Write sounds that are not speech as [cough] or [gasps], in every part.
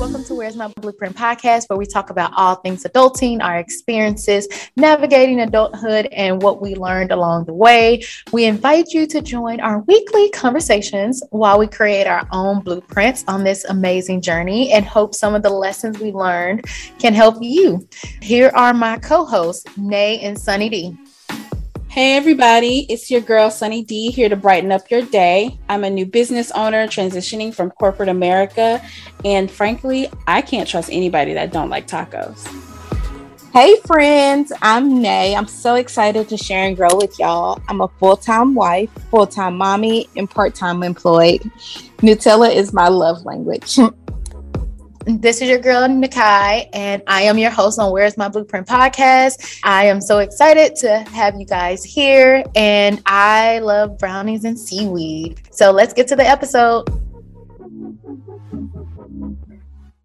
Welcome to Where's My Blueprint podcast, where we talk about all things adulting, our experiences, navigating adulthood, and what we learned along the way. We invite you to join our weekly conversations while we create our own blueprints on this amazing journey and hope some of the lessons we learned can help you. Here are my co hosts, Nay and Sunny D. Hey, everybody, it's your girl Sunny D here to brighten up your day. I'm a new business owner transitioning from corporate America, and frankly, I can't trust anybody that don't like tacos. Hey, friends, I'm Nay. I'm so excited to share and grow with y'all. I'm a full time wife, full time mommy, and part time employed. Nutella is my love language. [laughs] This is your girl, Nakai, and I am your host on Where's My Blueprint podcast. I am so excited to have you guys here, and I love brownies and seaweed. So let's get to the episode.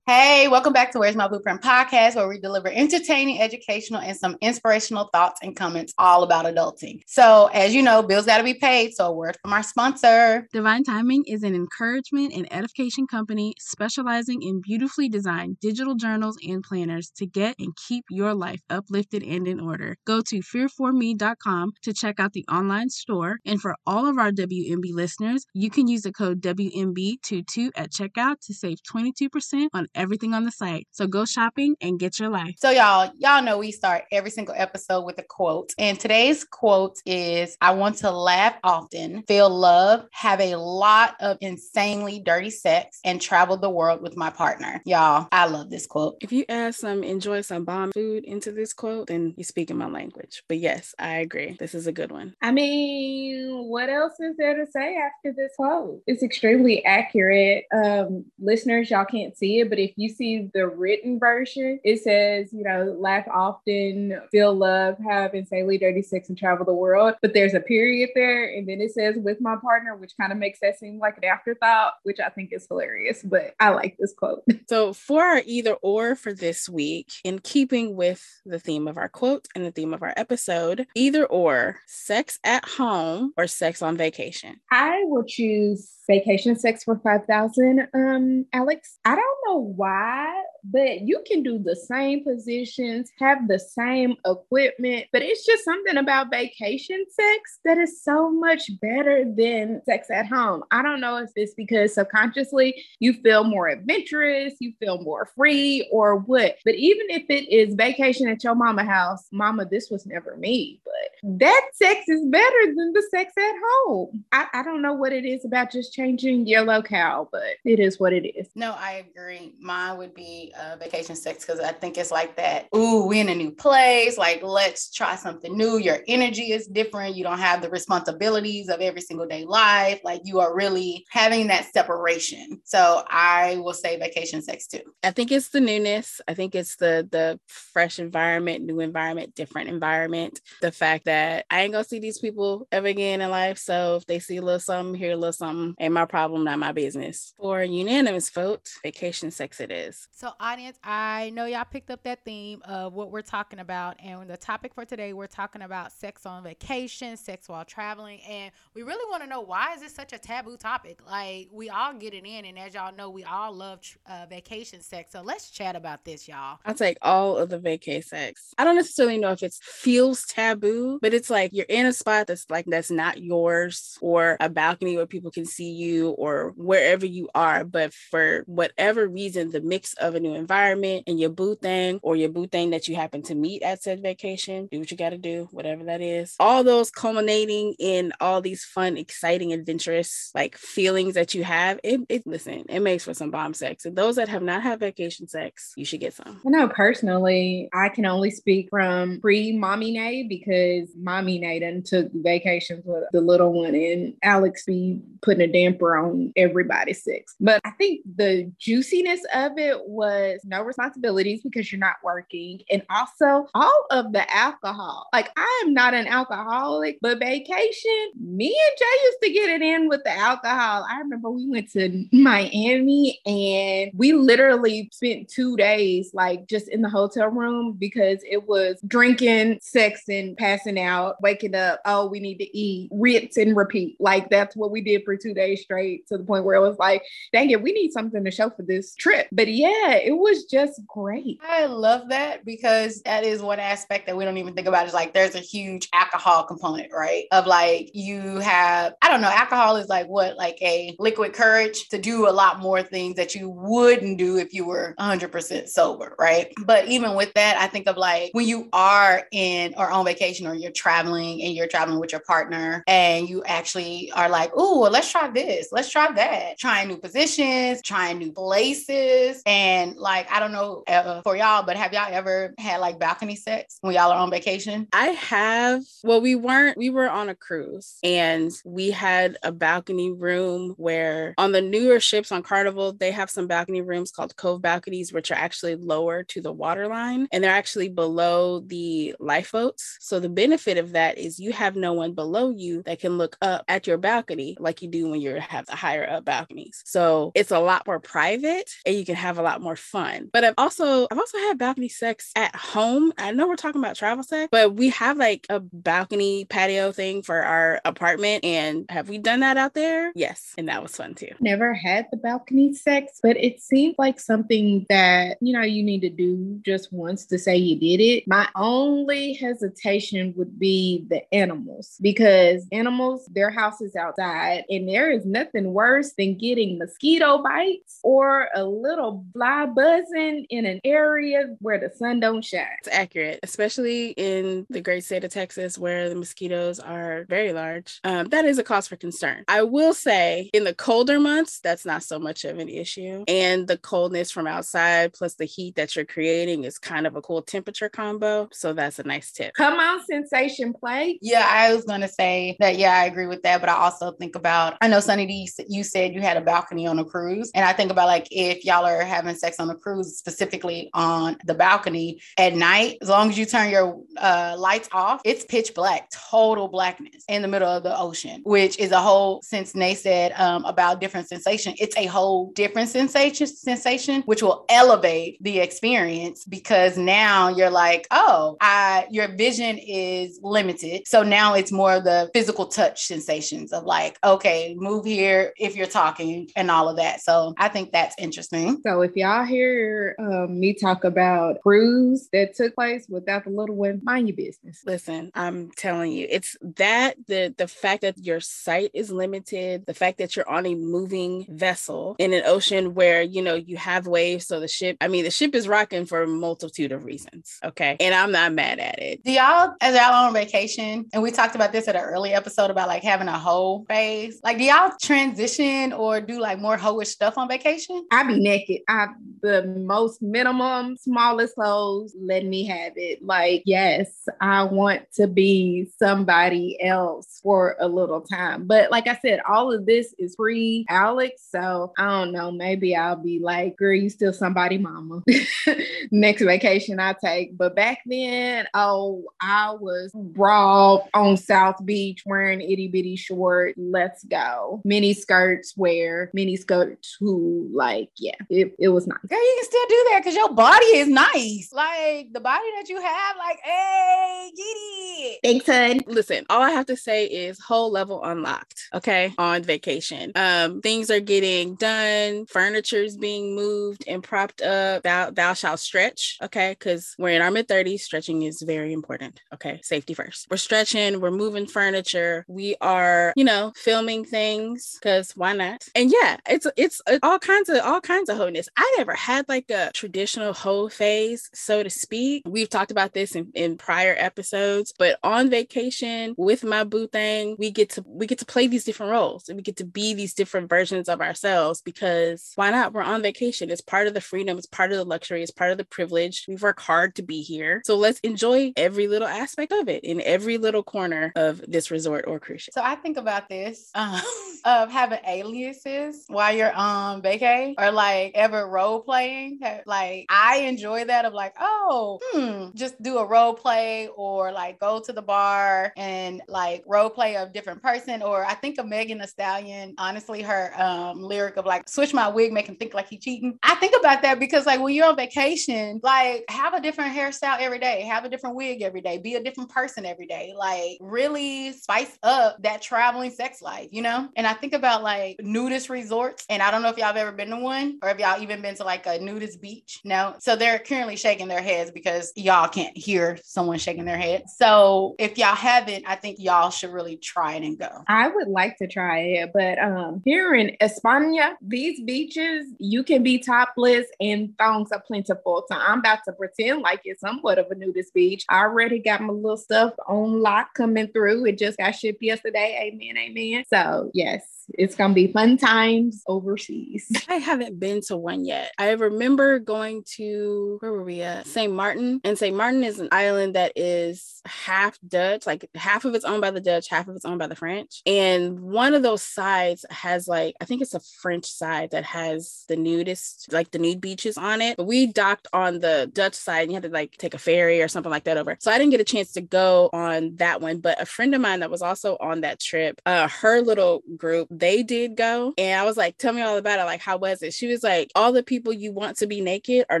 Hey, welcome back to Where's My Blueprint podcast, where we deliver entertaining, educational, and some inspirational thoughts and comments all about adulting. So, as you know, bills got to be paid. So, a word from our sponsor. Divine Timing is an encouragement and edification company specializing in beautifully designed digital journals and planners to get and keep your life uplifted and in order. Go to fearforme.com to check out the online store. And for all of our WMB listeners, you can use the code WMB22 at checkout to save 22% on everything on the site. So go shopping and get your life. So y'all, y'all know we start every single episode with a quote. And today's quote is I want to laugh often, feel love, have a lot of insanely dirty sex, and travel the world with my partner. Y'all, I love this quote. If you add some enjoy some bomb food into this quote, then you speak in my language. But yes, I agree. This is a good one. I mean, what else is there to say after this quote? It's extremely accurate. Um, listeners, y'all can't see it, but if you see the written version, it says, you know, laugh often, feel love, have insanely dirty sex, and travel the world. But there's a period there. And then it says with my partner, which kind of makes that seem like an afterthought, which I think is hilarious. But I like this quote. [laughs] So for our either or for this week, in keeping with the theme of our quote and the theme of our episode, either or sex at home or sex on vacation. I will choose vacation sex for 5000 um alex i don't know why but you can do the same positions have the same equipment but it's just something about vacation sex that is so much better than sex at home i don't know if it's because subconsciously you feel more adventurous you feel more free or what but even if it is vacation at your mama house mama this was never me but that sex is better than the sex at home i, I don't know what it is about just changing your locale, but it is what it is. No, I agree. Mine would be uh, vacation sex because I think it's like that. Ooh, we in a new place. Like, let's try something new. Your energy is different. You don't have the responsibilities of every single day life. Like, you are really having that separation. So, I will say vacation sex too. I think it's the newness. I think it's the the fresh environment, new environment, different environment. The fact that I ain't gonna see these people ever again in life. So if they see a little something, hear a little something, ain't my problem, not my business. For unanimous vote, vacation sex it is. So, audience, I know y'all picked up that theme of what we're talking about. And the topic for today, we're talking about sex on vacation, sex while traveling. And we really want to know why is this such a taboo topic? Like, we all get it in. And as y'all know, we all love uh, vacation sex. So, let's chat about this, y'all. I'll take all of the vacay sex. I don't necessarily know if it feels taboo, but it's like you're in a spot that's like that's not yours or a balcony where people can see you or wherever you are. But for whatever reason, the mix of a new environment and your boo thing or your boo thing that you happen to meet at said vacation, do what you got to do, whatever that is. All those culminating in all these fun, exciting, adventurous like feelings that you have. It, it listen, it makes for some bomb sex. And those that have not had vacation sex, you should get some. I know personally, I can only speak from pre mommy Nay because mommy Nay done took vacations with the little one and Alex be putting a damper on everybody's sex. But I think the juiciness of it was was no responsibilities because you're not working. And also all of the alcohol. Like I am not an alcoholic, but vacation, me and Jay used to get it in with the alcohol. I remember we went to Miami and we literally spent two days like just in the hotel room because it was drinking, sex, and passing out, waking up. Oh, we need to eat, rinse and repeat. Like that's what we did for two days straight to the point where it was like, dang it, we need something to show for this trip. But yeah, it was just great. I love that because that is one aspect that we don't even think about is like there's a huge alcohol component, right? Of like you have, I don't know, alcohol is like what, like a liquid courage to do a lot more things that you wouldn't do if you were 100% sober, right? But even with that, I think of like when you are in or on vacation or you're traveling and you're traveling with your partner and you actually are like, oh, well, let's try this, let's try that, trying new positions, trying new places. And like, I don't know uh, for y'all, but have y'all ever had like balcony sex when y'all are on vacation? I have. Well, we weren't, we were on a cruise and we had a balcony room where on the newer ships on Carnival, they have some balcony rooms called cove balconies, which are actually lower to the waterline and they're actually below the lifeboats. So the benefit of that is you have no one below you that can look up at your balcony like you do when you have the higher up balconies. So it's a lot more private and you can have a lot more fun. But I've also I've also had balcony sex at home. I know we're talking about travel sex, but we have like a balcony patio thing for our apartment. And have we done that out there? Yes. And that was fun too. Never had the balcony sex, but it seemed like something that, you know, you need to do just once to say you did it. My only hesitation would be the animals because animals, their house is outside, and there is nothing worse than getting mosquito bites or a little fly buzzing in an area where the sun don't shine. It's accurate, especially in the great state of Texas where the mosquitoes are very large. Um, that is a cause for concern. I will say in the colder months, that's not so much of an issue. And the coldness from outside plus the heat that you're creating is kind of a cool temperature combo. So that's a nice tip. Come on, sensation play. Yeah, I was gonna say that. Yeah, I agree with that. But I also think about. I know Sunny D, you said you had a balcony on a cruise, and I think about like if y'all are having sex on a cruise, specifically on the balcony at night. As long as you turn your uh, lights off, it's pitch black, total blackness in the middle of the ocean, which is a whole. Since Nay said um, about different sensation, it's a whole different sensation. Sensation, which will elevate the experience because now you're like, oh, I your vision is limited. So now it's more of the physical touch sensations of like, okay, move here if you're talking and all of that. So I think that's interesting. So if y'all hear um, me talk about cruise that took place without the little one, mind your business. Listen, I'm telling you, it's that the the fact that your sight is limited, the fact that you're on a moving vessel in an ocean where you know you have waves, so the ship. I mean, the ship is rocking for a multitude of reasons. Okay, and I'm not mad at it. Do y'all, as y'all on vacation, and we talked about this at an early episode about like having a whole phase. Like, do y'all transition or do like more hoish stuff on vacation? I be naked. I the most minimum, smallest clothes. Let me have it. Like, yes, I want to be somebody else for a little time. But like I said, all of this is free, Alex. So I don't know. Maybe I'll be like, girl, you still somebody mama. [laughs] Next vacation I take. But back then, oh, I was raw on South Beach wearing itty bitty short. Let's go. Mini skirts wear mini skirts who like, yeah, it, it was nice. Girl, you can still do that because your body is nice. Like the body that you have, like, hey, get it. Thanks, hun. Listen, all I have to say is whole level unlocked. Okay, on vacation, um, things are getting done. Furniture is being moved and propped up. Thou thou shalt stretch. Okay, because we're in our mid thirties. Stretching is very important. Okay, safety first. We're stretching. We're moving furniture. We are, you know, filming things because why not? And yeah, it's it's uh, all kinds of all kinds of holiness. I never had like a traditional hoe phase, so to speak. We've talked about this in, in prior episodes, but on vacation with my boo thing, we get to we get to play these different roles and we get to be these different versions of ourselves because why not? We're on vacation. It's part of the freedom, it's part of the luxury, it's part of the privilege. We've worked hard to be here. So let's enjoy every little aspect of it in every little corner of this resort or cruise ship. So I think about this [laughs] um, of having aliases while you're on vacay or like ever role playing? Like I enjoy that of like, oh, hmm, just do a role play or like go to the bar and like role play a different person. Or I think of Megan Thee Stallion, honestly, her um, lyric of like switch my wig, make him think like he cheating. I think about that because like when you're on vacation, like have a different hairstyle every day, have a different wig every day, be a different person every day. Like really spice up that traveling sex life, you know? And I think about like nudist resorts, and I don't know if y'all have ever been to one or if y'all even been to like a nudist beach. No. So they're currently shaking their heads because y'all can't hear someone shaking their head. So if y'all haven't, I think y'all should really try it and go. I would like to try it, but um here in España, these beaches, you can be topless and thongs are plentiful. So I'm about to pretend like it's somewhat of a nudist beach. I already got my little stuff on lock coming through. It just got shipped yesterday. Amen. Amen. So yes, it's gonna be fun times overseas. I haven't been to one yet. I remember going to where were we at? St. Martin. And St. Martin is an island that is half Dutch, like half of it's owned by the Dutch, half of it's owned by the French. And one of those sides has like, I think it's a French side that has the nudist, like the nude beaches on it. But we docked on the Dutch side and you had to like take a ferry or something like that over. So I didn't get a chance to go on that one. But a friend of mine that was also on that trip, uh, her little group, they did go. And I was like, tell me all about it. Like, how was it? She was like, all the people you want to be naked are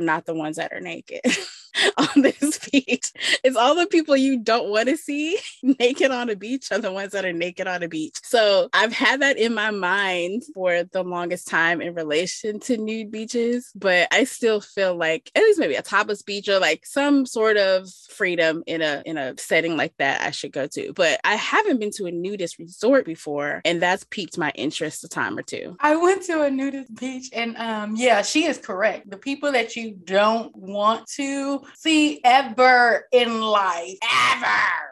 not the ones that are naked. [laughs] [laughs] on this [laughs] beach. It's all the people you don't want to see [laughs] naked on a beach are the ones that are naked on a beach. So I've had that in my mind for the longest time in relation to nude beaches, but I still feel like at least maybe a topless beach or like some sort of freedom in a in a setting like that I should go to. But I haven't been to a nudist resort before, and that's piqued my interest a time or two. I went to a nudist beach and um yeah, she is correct. The people that you don't want to see ever in life, ever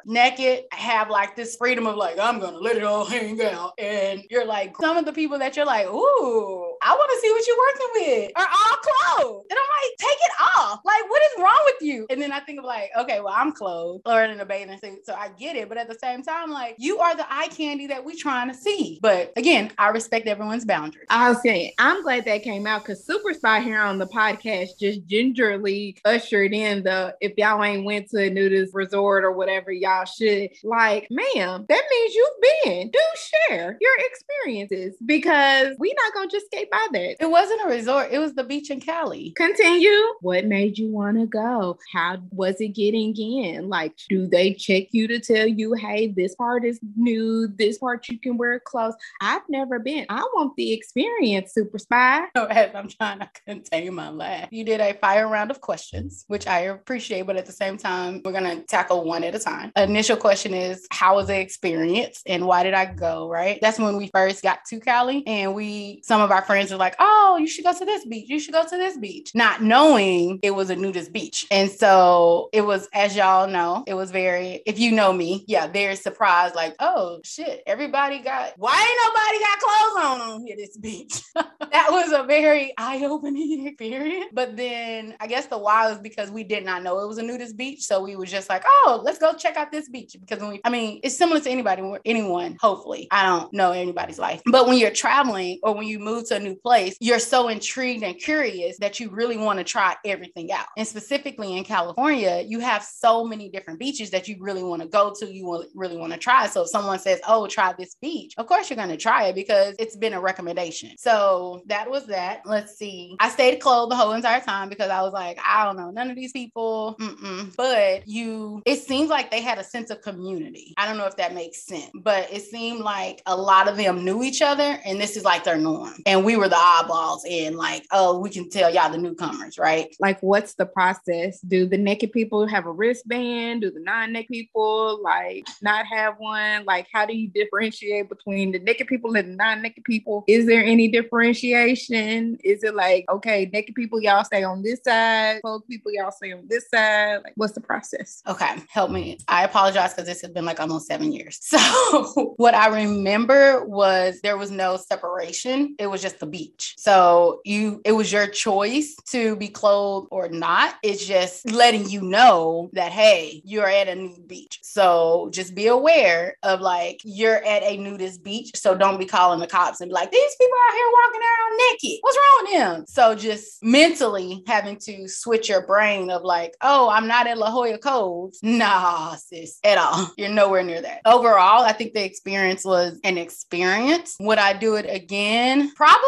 naked, have like this freedom of like, I'm gonna let it all hang out. And you're like, some of the people that you're like, ooh, I wanna see what you're working with are all clothed. And I'm like, take it off. Like, what is wrong with you? And then I think of like, okay, well, I'm clothed or in a bathing suit. So I get it. But at the same time, like, you are the eye candy that we trying to see. But again, I respect everyone's boundaries. I I'm glad that came out because Super Spy here on the podcast just gingerly ushered in the if y'all ain't went to a nudist resort or whatever, y'all should. Like, ma'am, that means you've been. Do share your experiences because we not gonna just skate by that. It wasn't a resort, it was the beach in Cali. Continue. What made you want to go? How was it getting in? Like, do they check you to tell you, hey, this part is nude, this part you can wear clothes? I've never been. I want the experience, Super Spy. [laughs] So as I'm trying to contain my laugh, you did a fire round of questions, which I appreciate, but at the same time, we're gonna tackle one at a time. Initial question is, how was the experience and why did I go? Right. That's when we first got to Cali, and we some of our friends were like, oh, you should go to this beach. You should go to this beach, not knowing it was a nudist beach. And so it was, as y'all know, it was very. If you know me, yeah, very surprised. Like, oh shit, everybody got. Why ain't nobody got clothes on on here this beach? [laughs] that was a very eye-opening [laughs] experience. But then I guess the why was because we did not know it was a nudist beach, so we was just like, oh, let's go check out this beach because when we, I mean, it's similar to anybody, anyone. Hopefully, I don't know anybody's life, but when you're traveling or when you move to a new place, you're so intrigued and curious that you really want to try everything out. And specifically in California, you have so many different beaches that you really want to go to. You really want to try. So if someone says, oh, try this beach, of course you're going to try it because it's been a recommendation. So that was that. Let's see. I stayed clothed the whole entire time because I was like, I don't know, none of these people. Mm-mm. But you, it seems like they had a sense of community. I don't know if that makes sense, but it seemed like a lot of them knew each other and this is like their norm. And we were the oddballs and like, oh, we can tell y'all the newcomers, right? Like, what's the process? Do the naked people have a wristband? Do the non-naked people like not have one? Like, how do you differentiate between the naked people and the non-naked people? Is there any differentiation? Is it like, okay, naked people, y'all stay on this side, clothed people, y'all stay on this side? Like, what's the process? Okay, help me. I apologize because this has been like almost seven years. [laughs] So, what I remember was there was no separation, it was just the beach. So you it was your choice to be clothed or not. It's just letting you know that hey, you're at a nude beach. So just be aware of like you're at a nudist beach. So don't be calling the cops and be like, these people out here walking around naked. What's wrong with them? So just mentally having to switch your brain of like, oh, I'm not at La Jolla Coves. Nah, sis, at all. [laughs] You're nowhere near that. Overall, I think the experience was an experience. Would I do it again? Probably.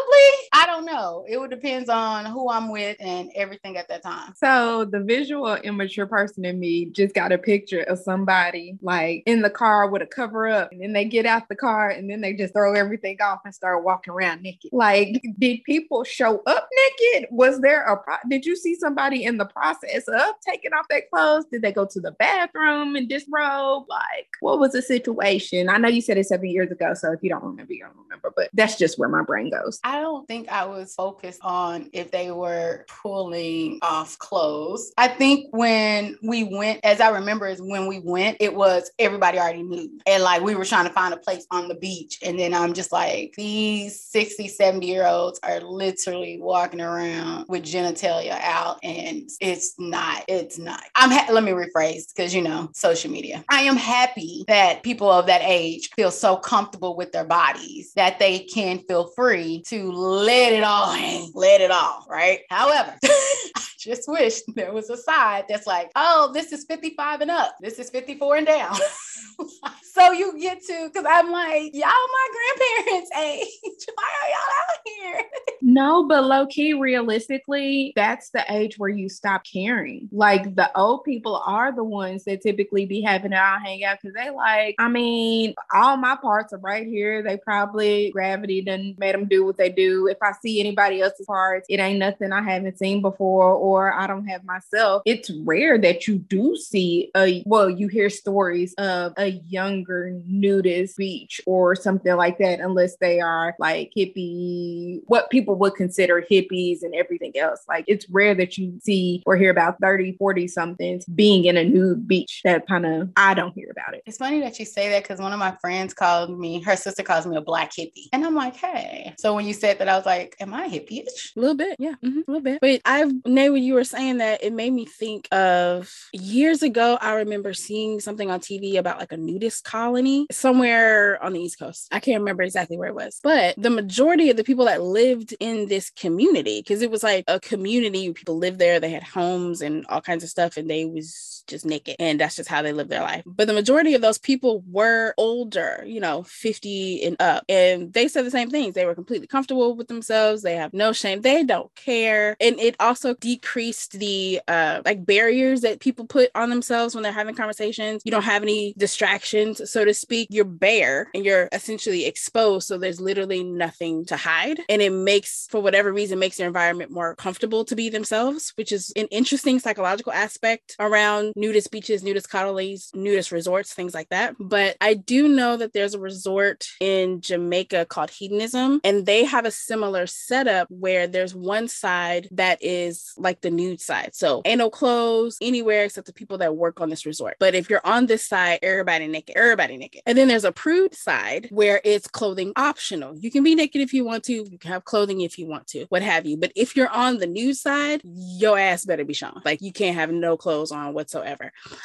I don't know. It would depends on who I'm with and everything at that time. So the visual immature person in me just got a picture of somebody like in the car with a cover up, and then they get out the car and then they just throw everything off and start walking around naked. Like, did people show up naked? Was there a pro- did you see somebody in the process of taking off their clothes? Did they go to the bathroom and disrobe? Like, what was the situation? I know you said it seven years ago, so if you don't remember, you don't remember, but that's just where my brain goes. I don't think I was focused on if they were pulling off clothes. I think when we went, as I remember, is when we went, it was everybody already knew. And like we were trying to find a place on the beach. And then I'm just like, these 60, 70 year olds are literally walking around with genitalia out. And it's not, it's not. I'm, ha- let me rephrase because, you know, social media. I am happy that people of that age feel so comfortable with their bodies that they can feel free to let it all hang, let it all, right? However, [laughs] just wish [laughs] there was a side that's like, oh, this is 55 and up, this is 54 and down. [laughs] so you get to, because I'm like, y'all, my grandparents' [laughs] age. Why are y'all out here? no, but low key, realistically, that's the age where you stop caring. Like the old people are the ones that typically be having it all hang out because they like, I mean, all my parts are right here. They probably gravity done made them do what they do. If I see anybody else's parts, it ain't nothing I haven't seen before or I don't have myself. It's rare that you do see a well, you hear stories of a younger nudist beach or something like that, unless they are like hippie, what people would consider hippies and everything else. Like it's rare that you see or hear about 30, 40 somethings being in a nude beach. That kind of I don't hear about it. It's funny that you say that because one of my friends called me, her sister calls me a black hippie. And I'm like, hey. So when you said that, I was like, am I hippie? A little bit, yeah, mm-hmm, a little bit. But I've, Nay, when you were saying that, it made me think of years ago. I remember seeing something on TV about like a nudist colony somewhere on the East Coast. I can't remember exactly where it was, but the majority of the people that lived in this community, because it was like a community, people lived there, they had homes and all kinds of stuff, and they was just naked, and that's just how they live their life. But the majority of those people were older, you know, 50 and up, and they said the same things. They were completely comfortable with themselves. They have no shame. They don't care, and it also decreased the uh like barriers that people put on themselves when they're having conversations. You don't have any distractions, so to speak. You're bare and you're essentially exposed. So there's literally nothing to hide. And it makes, for whatever reason, makes their environment more comfortable to be themselves, which is an interesting psychological aspect around nudist beaches, nudist colonies, nudist resorts, things like that. But I do know that there's a resort in Jamaica called Hedonism, and they have a similar setup where there's one side that is like the nude side. So ain't no clothes anywhere except the people that work on this resort. But if you're on this side, everybody naked, everybody naked. And then there's a prude side where it's clothing optional. You can be naked if you want to, you can have clothing if you want to, what have you. But if you're on the nude side, your ass better be shown. Like you can't have no clothes on whatsoever.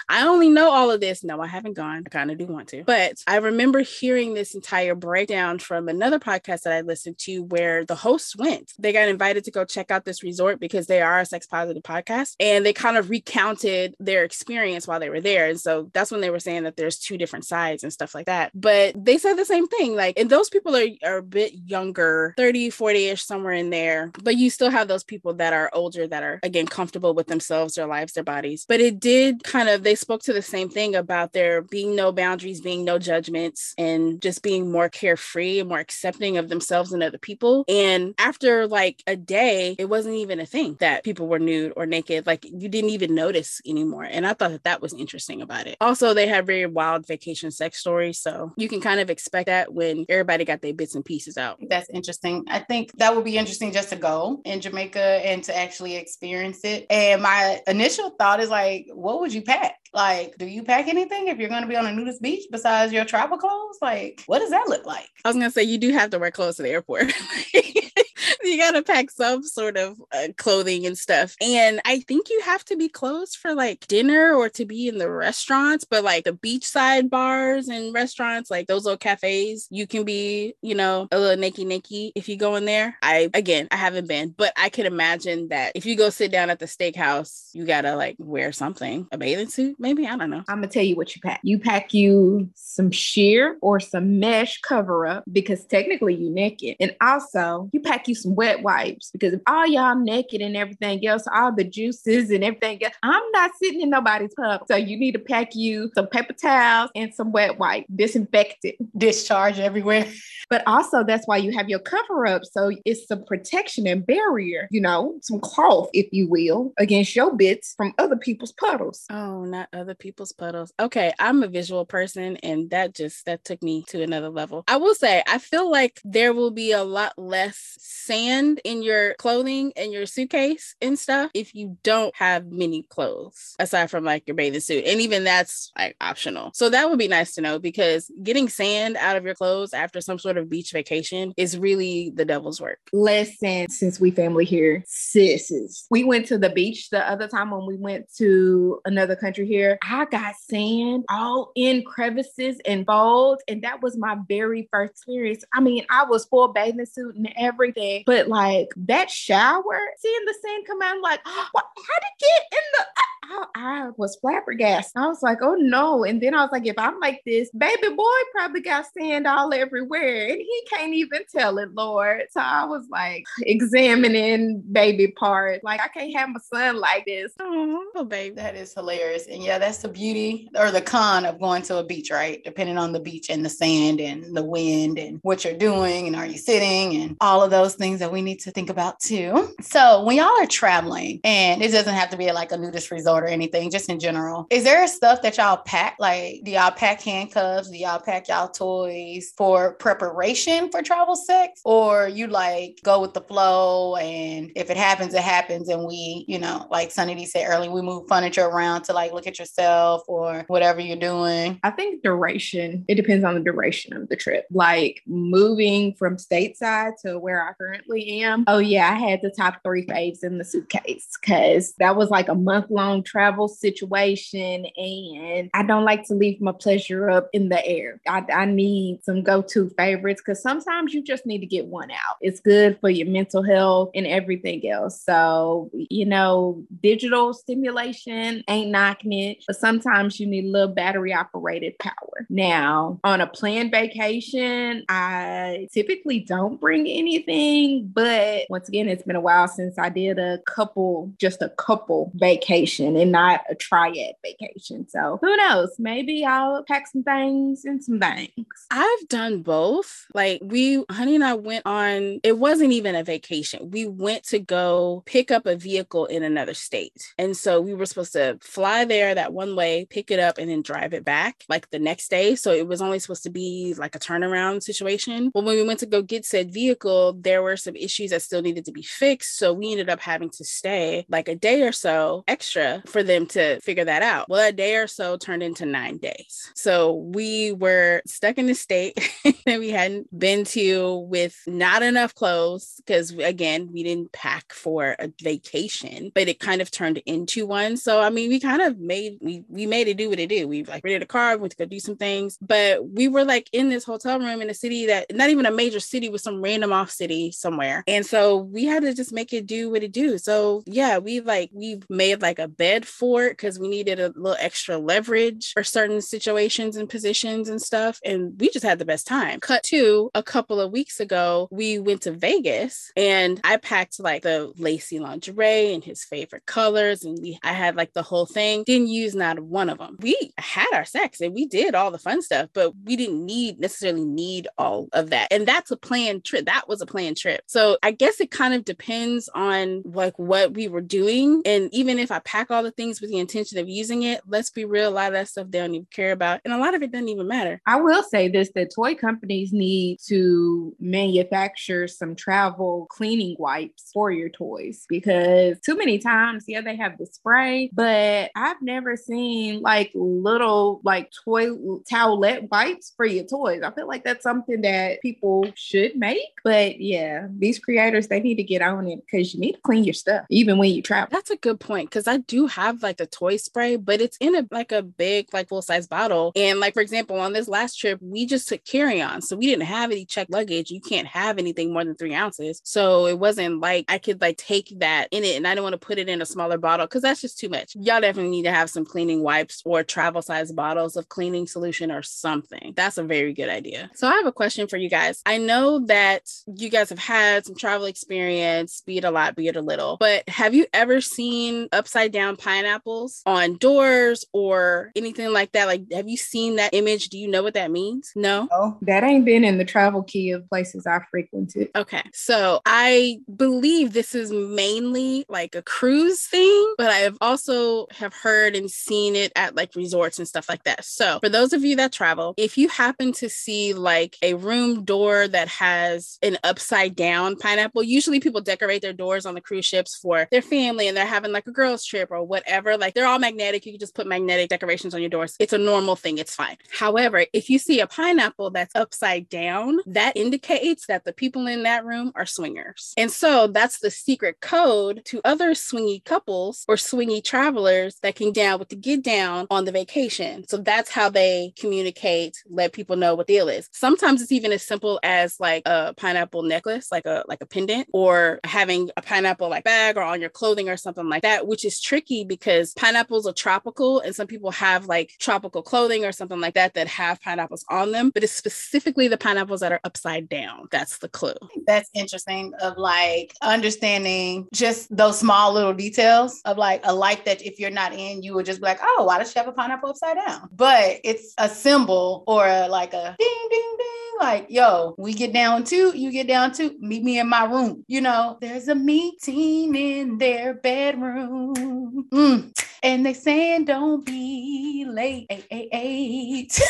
I only know all of this. No, I haven't gone. I kind of do want to. But I remember hearing this entire breakdown from another podcast that I listened to where the hosts went. They got invited to go check out this resort because they are a sex positive podcast. And they kind of recounted their experience while they were there. And so that's when they were saying that there's two different sides and stuff like that. But they said the same thing. Like, and those people are, are a bit younger, 30, 40 ish, somewhere in there. But you still have those people that are older that are, again, comfortable with themselves, their lives, their bodies. But it did kind of, they spoke to the same thing about there being no boundaries, being no judgments, and just being more carefree and more accepting of themselves and other people. And after like a day, it wasn't even a thing that people were nude or naked. Like you didn't even notice anymore. And I thought that that was interesting about it. Also, they have very wild vacation sex stories. So you can kind of expect that when everybody got their bits and pieces out. That's interesting. I think that would be interesting just to go in Jamaica and to actually experience it. And my initial thought is like, what would you pack? Like, do you pack anything if you're going to be on a nudist beach besides your travel clothes? Like, what does that look like? I was going to say, you do have to wear clothes to the airport. [laughs] [laughs] you gotta pack some sort of uh, clothing and stuff. And I think you have to be closed for like dinner or to be in the restaurants, but like the beachside bars and restaurants, like those little cafes, you can be, you know, a little naked naked if you go in there. I again, I haven't been, but I can imagine that if you go sit down at the steakhouse, you gotta like wear something, a bathing suit, maybe. I don't know. I'm gonna tell you what you pack. You pack you some sheer or some mesh cover up because technically you naked. And also you pack you some wet wipes because if oh, all y'all naked and everything else, all the juices and everything else, I'm not sitting in nobody's pub. So you need to pack you some paper towels and some wet wipe, disinfected. Discharge everywhere. But also that's why you have your cover up. So it's some protection and barrier, you know, some cloth, if you will, against your bits from other people's puddles. Oh, not other people's puddles. Okay, I'm a visual person and that just that took me to another level. I will say I feel like there will be a lot less sand in your clothing and your suitcase and stuff if you don't have many clothes aside from like your bathing suit. And even that's like optional. So that would be nice to know because getting sand out of your clothes after some sort of beach vacation is really the devil's work. Listen, since we family here, sisses. We went to the beach the other time when we went to another country here. I got sand all in crevices and folds, and that was my very first experience. I mean, I was full bathing suit and everything, but like that shower, seeing the sand come out, I'm like? [gasps] How did it get in the? Uh, I, I was flabbergasted. I was like, oh no. And then I was like, if I'm like this, baby boy probably got sand all everywhere and he can't even tell it, Lord. So I was like examining baby part. Like, I can't have my son like this. Mm-hmm. Oh, baby. That is hilarious. And yeah, that's the beauty or the con of going to a beach, right? Depending on the beach and the sand and the wind and what you're doing and are you sitting and all of those things that we need to think about too. So when y'all are traveling, and it doesn't have to be like a nudist resort or anything, just in general, is there stuff that y'all pack? Like, do y'all pack handcuffs? Do y'all pack y'all toys for preparation for travel sex? Or you like go with the flow and if it happens, it happens. And we, you know, like Sunny D said earlier, we move furniture around to like look at yourself or whatever you're doing. I think duration, it depends on the duration of the trip. Like moving from stateside to where I currently am. Oh, yeah, I had the top three faves in the suitcase because that was like a month long travel situation. And I don't like to leave my pleasure up in the air. I, I need some go to favorites because sometimes you just need to get one out. It's good for your mental health and everything else. So, you know, digital stimulation ain't knocking it, but sometimes you need a little battery operated power. Now, on a planned vacation, I typically don't bring anything, but once again, it's been a while since I did a couple, just a couple vacation and not a triad vacation. So who knows? Maybe I'll pack some things and some things. I've done both. Like we, honey and I went on, it wasn't even a vacation. We went to go pick up a vehicle in another state. And so we were supposed to fly there that one way, pick it up, and then drive it back like the next day. So it was only supposed to be like a turnaround situation. But when we went to go get said vehicle, there were some issues that still needed to be fixed. So we ended up having to stay like a day or so extra for them to figure that out. Well, a day or so turned into nine days. So we were stuck in the state [laughs] that we hadn't been to with not enough clothes because, again, we didn't pack for a vacation, but it kind of turned into one. So, I mean, we kind of made, we, we made it do what it did. We like rented a car, we went to go do some things, but we were like in this hotel room in a city that not even a major city was some random off city somewhere. And so we had to just make it do what it do. So yeah, we like we made like a bed for it because we needed a little extra leverage for certain situations and positions and stuff. And we just had the best time. Cut to a couple of weeks ago, we went to Vegas and I packed like the lacy lingerie and his favorite colors. And we I had like the whole thing. Didn't use not one of them. We had our sex and we did all the fun stuff, but we didn't need necessarily need all of that. And that's a planned trip. That was a planned trip. So I guess it kind of depends on like what we were doing. And even if I pack all all the things with the intention of using it, let's be real, a lot of that stuff they don't even care about. And a lot of it doesn't even matter. I will say this that toy companies need to manufacture some travel cleaning wipes for your toys because too many times, yeah, they have the spray, but I've never seen like little like toy towelette wipes for your toys. I feel like that's something that people should make. But yeah, these creators, they need to get on it because you need to clean your stuff even when you travel. That's a good point because I do have like the toy spray, but it's in a like a big, like full size bottle. And like, for example, on this last trip, we just took carry on. So we didn't have any checked luggage. You can't have anything more than three ounces. So it wasn't like I could like take that in it and I didn't want to put it in a smaller bottle because that's just too much. Y'all definitely need to have some cleaning wipes or travel size bottles of cleaning solution or something. That's a very good idea. So I have a question for you guys. I know that you guys have had some travel experience, be it a lot, be it a little, but have you ever seen upside down pineapples on doors or anything like that? Like, have you seen that image? Do you know what that means? No? Oh, that ain't been in the travel key of places I frequented. Okay. So I believe this is mainly like a cruise thing, but I have also have heard and seen it at like resorts and stuff like that. So for those of you that travel, if you happen to see like a room door that has an upside down pineapple, usually people decorate their doors on the cruise ships for their family and they're having like a girls trip or whatever. Like they're all magnetic. You can just put magnetic decorations on your doors. It's a normal thing. It's fine. However, if you see a pineapple that's upside down, that indicates that the people in that room are swingers. And so that's the secret code to other swingy couples or swingy travelers that can down with the get down on the vacation. So that's how they communicate, let people know what the deal is. Sometimes it's even as simple as like a pineapple necklace, like a like a pendant, or having a pineapple like bag or on your clothing or something like that, which is tricky because pineapples are tropical and some people have like tropical clothing or something like that that have pineapples on them, but it's specifically the pineapples that are upside down. That's the clue. That's interesting of like understanding just those small little details of like a life that if you're not in, you would just be like, oh, why does she have a pineapple upside down? But it's a symbol or a, like a ding, ding, ding. Like, yo, we get down too, you get down too. Meet me in my room. You know, there's a meeting in their bedroom. Mm. And they saying don't be late. Eight, eight, eight.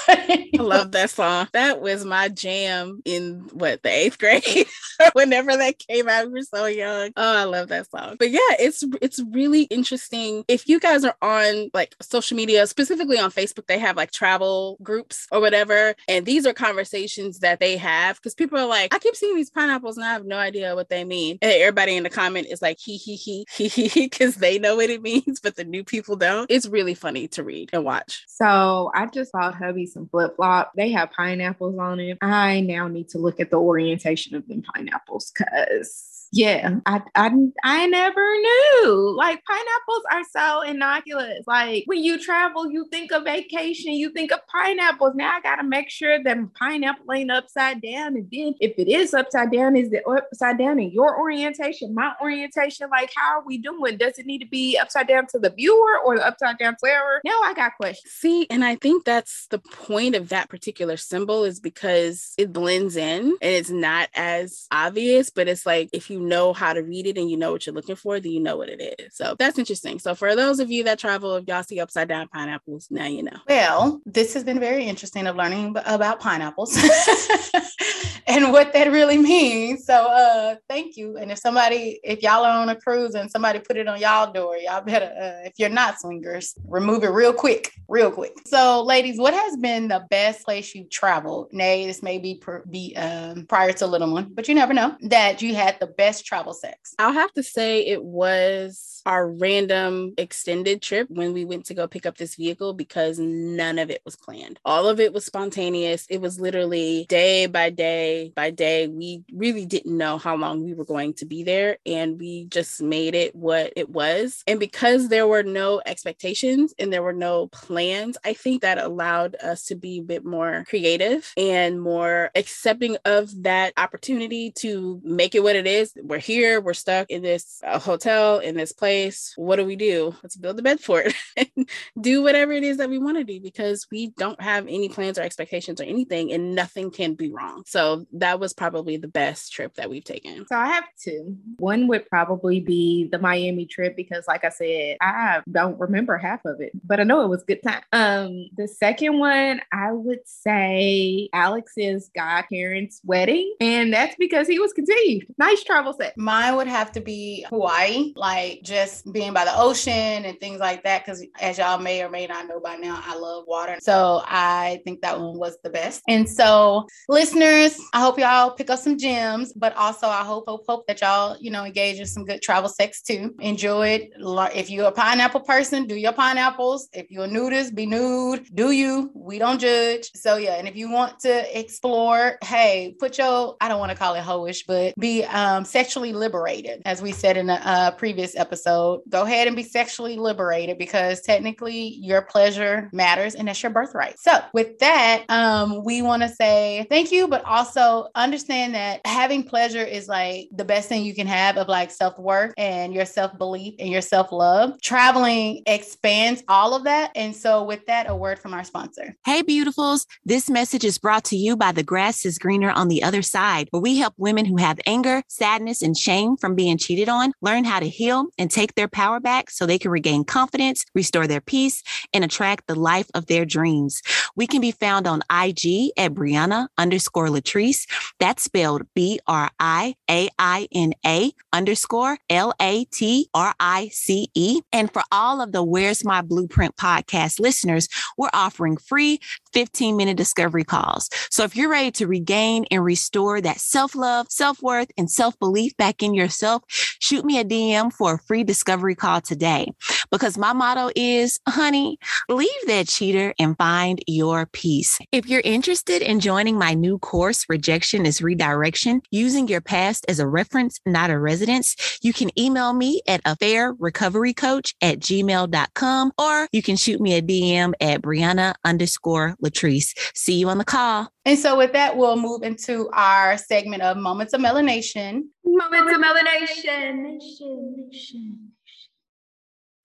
[laughs] I love that song. That was my jam in what the eighth grade. [laughs] Whenever that came out, we were so young. Oh, I love that song. But yeah, it's it's really interesting. If you guys are on like social media, specifically on Facebook, they have like travel groups or whatever, and these are conversations that they have because people are like, I keep seeing these pineapples and I have no idea what they mean. And everybody in the comment is like, he he he [laughs] he he because they know what it means, but the new people don't. It's really funny to read and watch. So I just bought hubby some flip flop. They have pineapples on it. I now need to look at the orientation of them pineapples because yeah, I, I I never knew. Like pineapples are so innocuous. Like when you travel, you think of vacation, you think of pineapples. Now I gotta make sure that pineapple ain't upside down. And then if it is upside down, is it upside down in your orientation, my orientation? Like how are we doing? Does it need to be upside down to the viewer or the upside down wherever? Now I got questions. See, and I think that's the point of that particular symbol is because it blends in and it's not as obvious, but it's like if you know how to read it and you know what you're looking for, then you know what it is. So that's interesting. So for those of you that travel, if y'all see upside down pineapples, now you know. Well, this has been very interesting of learning about pineapples [laughs] and what that really means. So uh thank you. And if somebody, if y'all are on a cruise and somebody put it on y'all door, y'all better uh, if you're not swingers, remove it real quick, real quick. So ladies, what has been the best place you've traveled? Nay, this may be, be um, prior to little one, but you never know that you had the best travel sex? I'll have to say it was our random extended trip when we went to go pick up this vehicle because none of it was planned. All of it was spontaneous. It was literally day by day by day. We really didn't know how long we were going to be there and we just made it what it was. And because there were no expectations and there were no plans, I think that allowed us to be a bit more creative and more accepting of that opportunity to make it what it is we're here, we're stuck in this uh, hotel, in this place. What do we do? Let's build a bed for it and [laughs] do whatever it is that we want to do because we don't have any plans or expectations or anything and nothing can be wrong. So that was probably the best trip that we've taken. So I have two. One would probably be the Miami trip because, like I said, I don't remember half of it, but I know it was good time. Um, the second one, I would say Alex's godparents' wedding, and that's because he was conceived. Nice travel set. Mine would have to be Hawaii, like just being by the ocean and things like that. Because as y'all may or may not know by now, I love water. So I think that one was the best. And so, listeners, I hope y'all pick up some gems, but also I hope, hope, hope that y'all, you know, engage in some good travel sex too. Enjoy it. If you're a pineapple person, do your pineapples. If you're a nudist, be nude. Do you? We don't judge. So yeah, and if you want to explore, hey, put your I don't want to call it hoish, but be um, sexually liberated, as we said in a, previous episode. Go ahead and be sexually liberated because technically your pleasure matters and that's your birthright. So with that, um, we want to say thank you, but also understand that having pleasure is like the best thing you can have of like self worth and your self belief and your self love. Traveling expands all of that. And so, with that, a word from our sponsor. Hey, beautifuls. This message is brought to you by The Grass is Greener on the Other Side, where we help women who have anger, sadness, and shame from being cheated on learn how to heal and take their power back so they can regain confidence, restore their peace, and attract the life of their dreams. We can be found on IG at Brianna underscore Latrice. That's spelled B R I A I N A underscore L A T R I C E. And for all of the Where's My Blueprint podcast listeners, we're offering free 15 minute discovery calls. So if you're ready to regain and restore that self love, self worth, and self belief back in yourself, shoot me a DM for a free discovery call today. Because my motto is, honey, leave that cheater and find your peace. If you're interested in joining my new course, Rejection is Redirection, using your past as a reference, not a residence, you can email me at affairrecoverycoach at gmail.com or you can shoot me a DM at Brianna underscore Latrice. See you on the call. And so, with that, we'll move into our segment of Moments of Melanation. Moments of Melanation.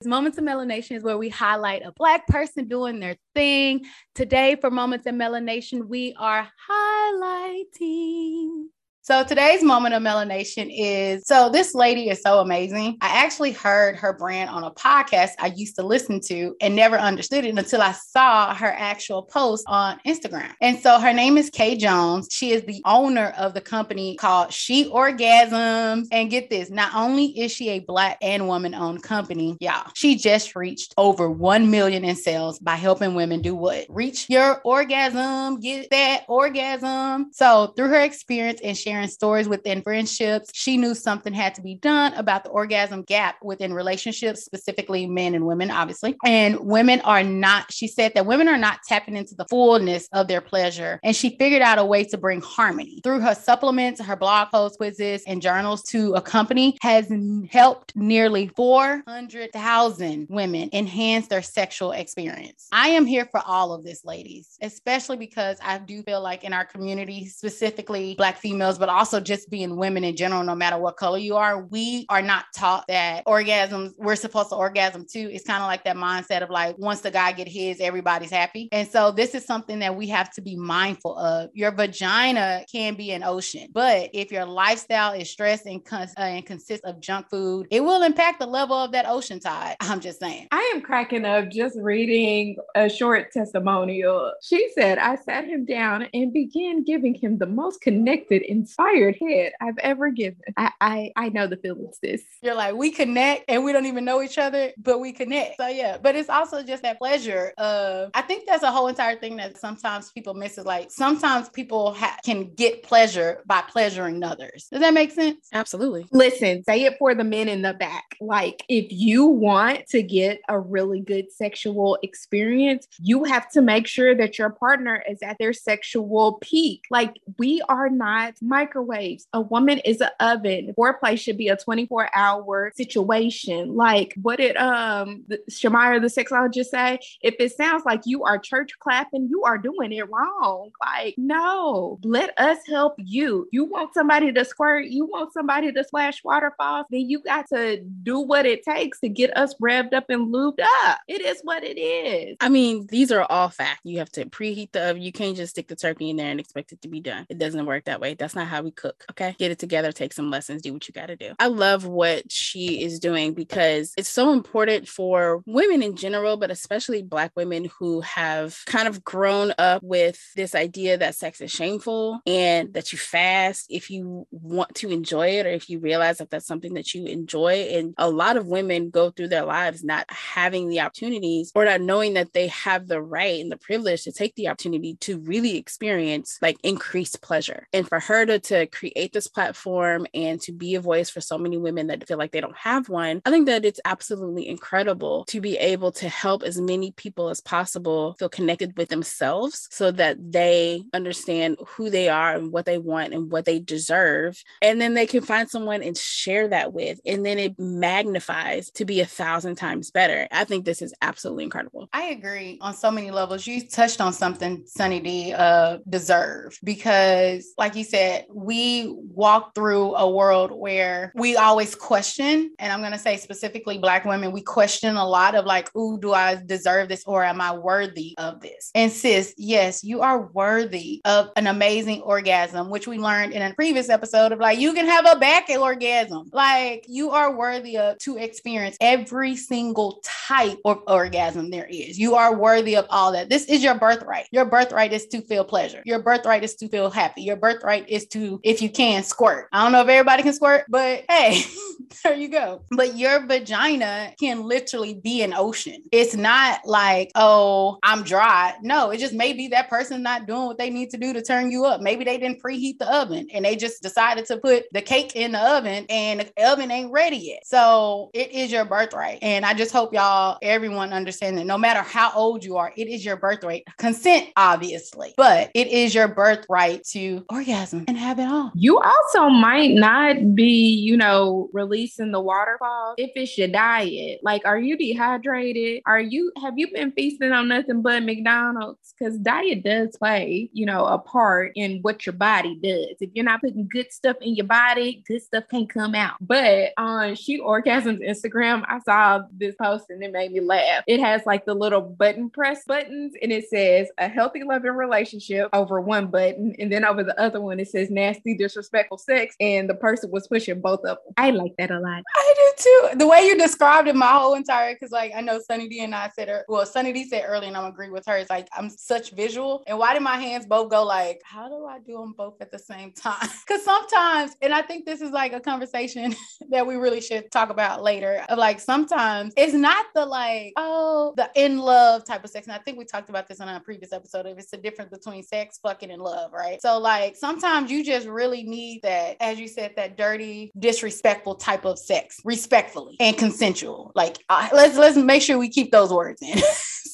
Moments of Melanation is where we highlight a Black person doing their thing. Today, for Moments of Melanation, we are highlighting so today's moment of melanation is so this lady is so amazing. I actually heard her brand on a podcast I used to listen to and never understood it until I saw her actual post on Instagram. And so her name is Kay Jones. She is the owner of the company called She Orgasms. And get this, not only is she a black and woman owned company, y'all, she just reached over 1 million in sales by helping women do what? Reach your orgasm, get that orgasm. So through her experience and sharing sharing stories within friendships. She knew something had to be done about the orgasm gap within relationships, specifically men and women, obviously. And women are not, she said that women are not tapping into the fullness of their pleasure. And she figured out a way to bring harmony through her supplements, her blog posts, quizzes, and journals to a company has helped nearly 400,000 women enhance their sexual experience. I am here for all of this, ladies, especially because I do feel like in our community, specifically Black females, but also just being women in general, no matter what color you are, we are not taught that orgasms, we're supposed to orgasm too. It's kind of like that mindset of like, once the guy get his, everybody's happy. And so this is something that we have to be mindful of. Your vagina can be an ocean, but if your lifestyle is stressed and, cons- uh, and consists of junk food, it will impact the level of that ocean tide. [laughs] I'm just saying. I am cracking up just reading a short testimonial. She said, I sat him down and began giving him the most connected and inspired head I've ever given. I, I I know the feelings this. You're like, we connect and we don't even know each other, but we connect. So yeah, but it's also just that pleasure of I think that's a whole entire thing that sometimes people miss is like sometimes people ha- can get pleasure by pleasuring others. Does that make sense? Absolutely. Listen, say it for the men in the back. Like if you want to get a really good sexual experience, you have to make sure that your partner is at their sexual peak. Like we are not my microwaves. A woman is an oven. Foreplay should be a 24 hour situation. Like what did um Shamira the sexologist say? If it sounds like you are church clapping, you are doing it wrong. Like, no, let us help you. You want somebody to squirt, you want somebody to splash waterfalls, then you got to do what it takes to get us revved up and lubed up. It is what it is. I mean, these are all fact. You have to preheat the oven. You can't just stick the turkey in there and expect it to be done. It doesn't work that way. That's not how we cook. Okay. Get it together, take some lessons, do what you got to do. I love what she is doing because it's so important for women in general, but especially Black women who have kind of grown up with this idea that sex is shameful and that you fast if you want to enjoy it or if you realize that that's something that you enjoy. And a lot of women go through their lives not having the opportunities or not knowing that they have the right and the privilege to take the opportunity to really experience like increased pleasure. And for her to, to create this platform and to be a voice for so many women that feel like they don't have one, I think that it's absolutely incredible to be able to help as many people as possible feel connected with themselves so that they understand who they are and what they want and what they deserve. And then they can find someone and share that with. And then it magnifies to be a thousand times better. I think this is absolutely incredible. I agree on so many levels. You touched on something, Sunny D, uh, deserve, because like you said, we walk through a world where we always question, and I'm going to say specifically Black women, we question a lot of like, ooh, do I deserve this or am I worthy of this? And sis, yes, you are worthy of an amazing orgasm, which we learned in a previous episode of like, you can have a back orgasm. Like, you are worthy of to experience every single type of orgasm there is. You are worthy of all that. This is your birthright. Your birthright is to feel pleasure. Your birthright is to feel happy. Your birthright is to, if you can, squirt. I don't know if everybody can squirt, but hey, [laughs] there you go. But your vagina can literally be an ocean. It's not like, oh, I'm dry. No, it just may be that person not doing what they need to do to turn you up. Maybe they didn't preheat the oven and they just decided to put the cake in the oven and the oven ain't ready yet. So it is your birthright. And I just hope y'all, everyone understand that no matter how old you are, it is your birthright. Consent, obviously, but it is your birthright to orgasm and have it all. You also might not be, you know, releasing the waterfall if it's your diet. Like, are you dehydrated? Are you, have you been feasting on nothing but McDonald's? Because diet does play, you know, a part in what your body does. If you're not putting good stuff in your body, good stuff can't come out. But on She Orgasms Instagram, I saw this post and it made me laugh. It has like the little button press buttons and it says a healthy, loving relationship over one button. And then over the other one, it says nasty, disrespectful sex. And the person was pushing both of them. I like that a lot. I do too. The way you described it, my whole entire, because like I know Sunny D and I said, well, Sunny D said earlier, and I'm agree with her. It's like I'm such visual. And why did my hands both go like, how do I do them both at the same time? [laughs] Because sometimes, and I think this is like a conversation [laughs] that we really should talk about later of like sometimes it's not the like, oh, the in love type of sex. And I think we talked about this in a previous episode If it's the difference between sex, fucking, and love, right? So like sometimes you just really need that, as you said, that dirty, disrespectful type of sex, respectfully and consensual. Like uh, let's let's make sure we keep those words in. [laughs]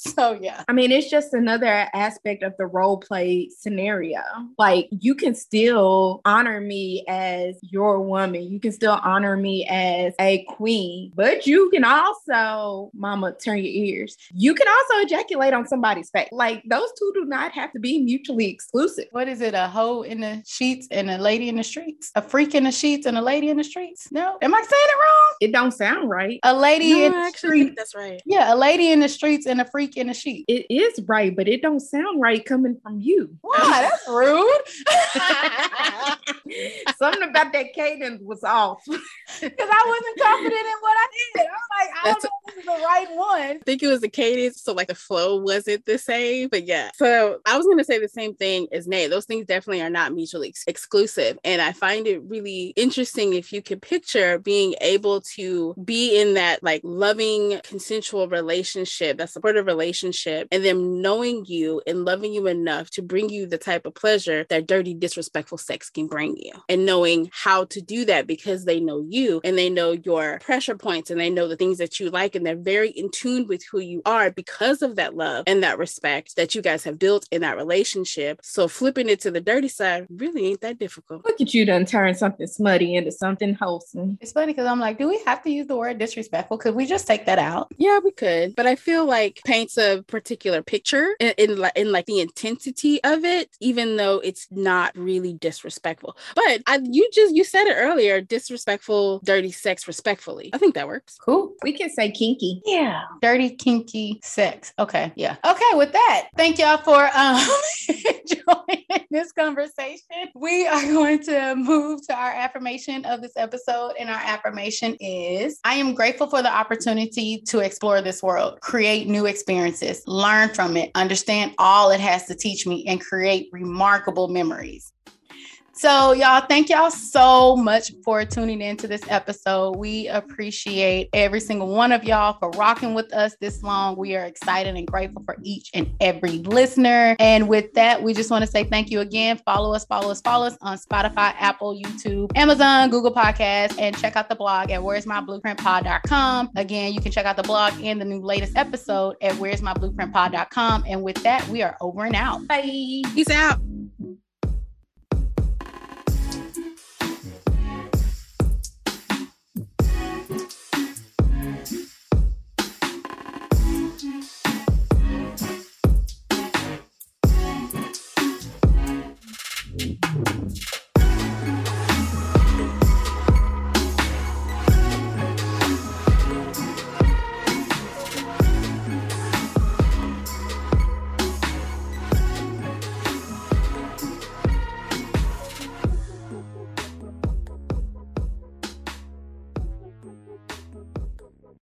so yeah. I mean, it's just another aspect of the role play scenario. Like you can still honor me as your woman. You can still honor me as a queen, but you can also, mama, turn your ears. You can also ejaculate on somebody's face. Like those two do not have to be mutually exclusive. What is it? A hoe in the sheets and a lady in the streets? A freak in the sheets and a lady in the streets? No. Am I saying it wrong? It don't sound right. A lady No, in I the actually streets. think that's right. Yeah, a lady in the streets and a freak in the sheets. It is right, but it don't sound right coming from you. Wow, that's rude. [laughs] Something about that cadence was off. [laughs] Because I wasn't confident in what I did. I was like, I don't That's- know if this is the right one. I think it was the cadence, so like the flow wasn't the same. But yeah, so I was gonna say the same thing as Nate. Those things definitely are not mutually ex- exclusive, and I find it really interesting if you could picture being able to be in that like loving, consensual relationship, that supportive relationship, and them knowing you and loving you enough to bring you the type of pleasure that dirty, disrespectful sex can bring you, and knowing how to do that because they know you and they know your pressure points and they know the things that you like, and they're very in tune tune with who you are because of that love and that respect that you guys have built in that relationship. So flipping it to the dirty side really ain't that difficult. Look at you done turn something smutty into something wholesome. It's funny because I'm like, do we have to use the word disrespectful? Could we just take that out? Yeah, we could, but I feel like paints a particular picture in, in, in like the intensity of it, even though it's not really disrespectful. But I, you just you said it earlier, disrespectful, dirty sex respectfully. I think that works. Cool. We can say kinky. Yeah. Dirty, kinky sex. Okay. Yeah. Okay. With that, thank y'all for um, [laughs] [laughs] joining this conversation. We are going to move to our affirmation of this episode. And our affirmation is I am grateful for the opportunity to explore this world, create new experiences, learn from it, understand all it has to teach me, and create remarkable memories. So, y'all, thank y'all so much for tuning into this episode. We appreciate every single one of y'all for rocking with us this long. We are excited and grateful for each and every listener. And with that, we just want to say thank you again. Follow us, follow us, follow us on Spotify, Apple, YouTube, Amazon, Google Podcasts, and check out the blog at where's my blueprintpod.com. Again, you can check out the blog and the new latest episode at where's my blueprintpod.com. And with that, we are over and out. Bye. Peace out.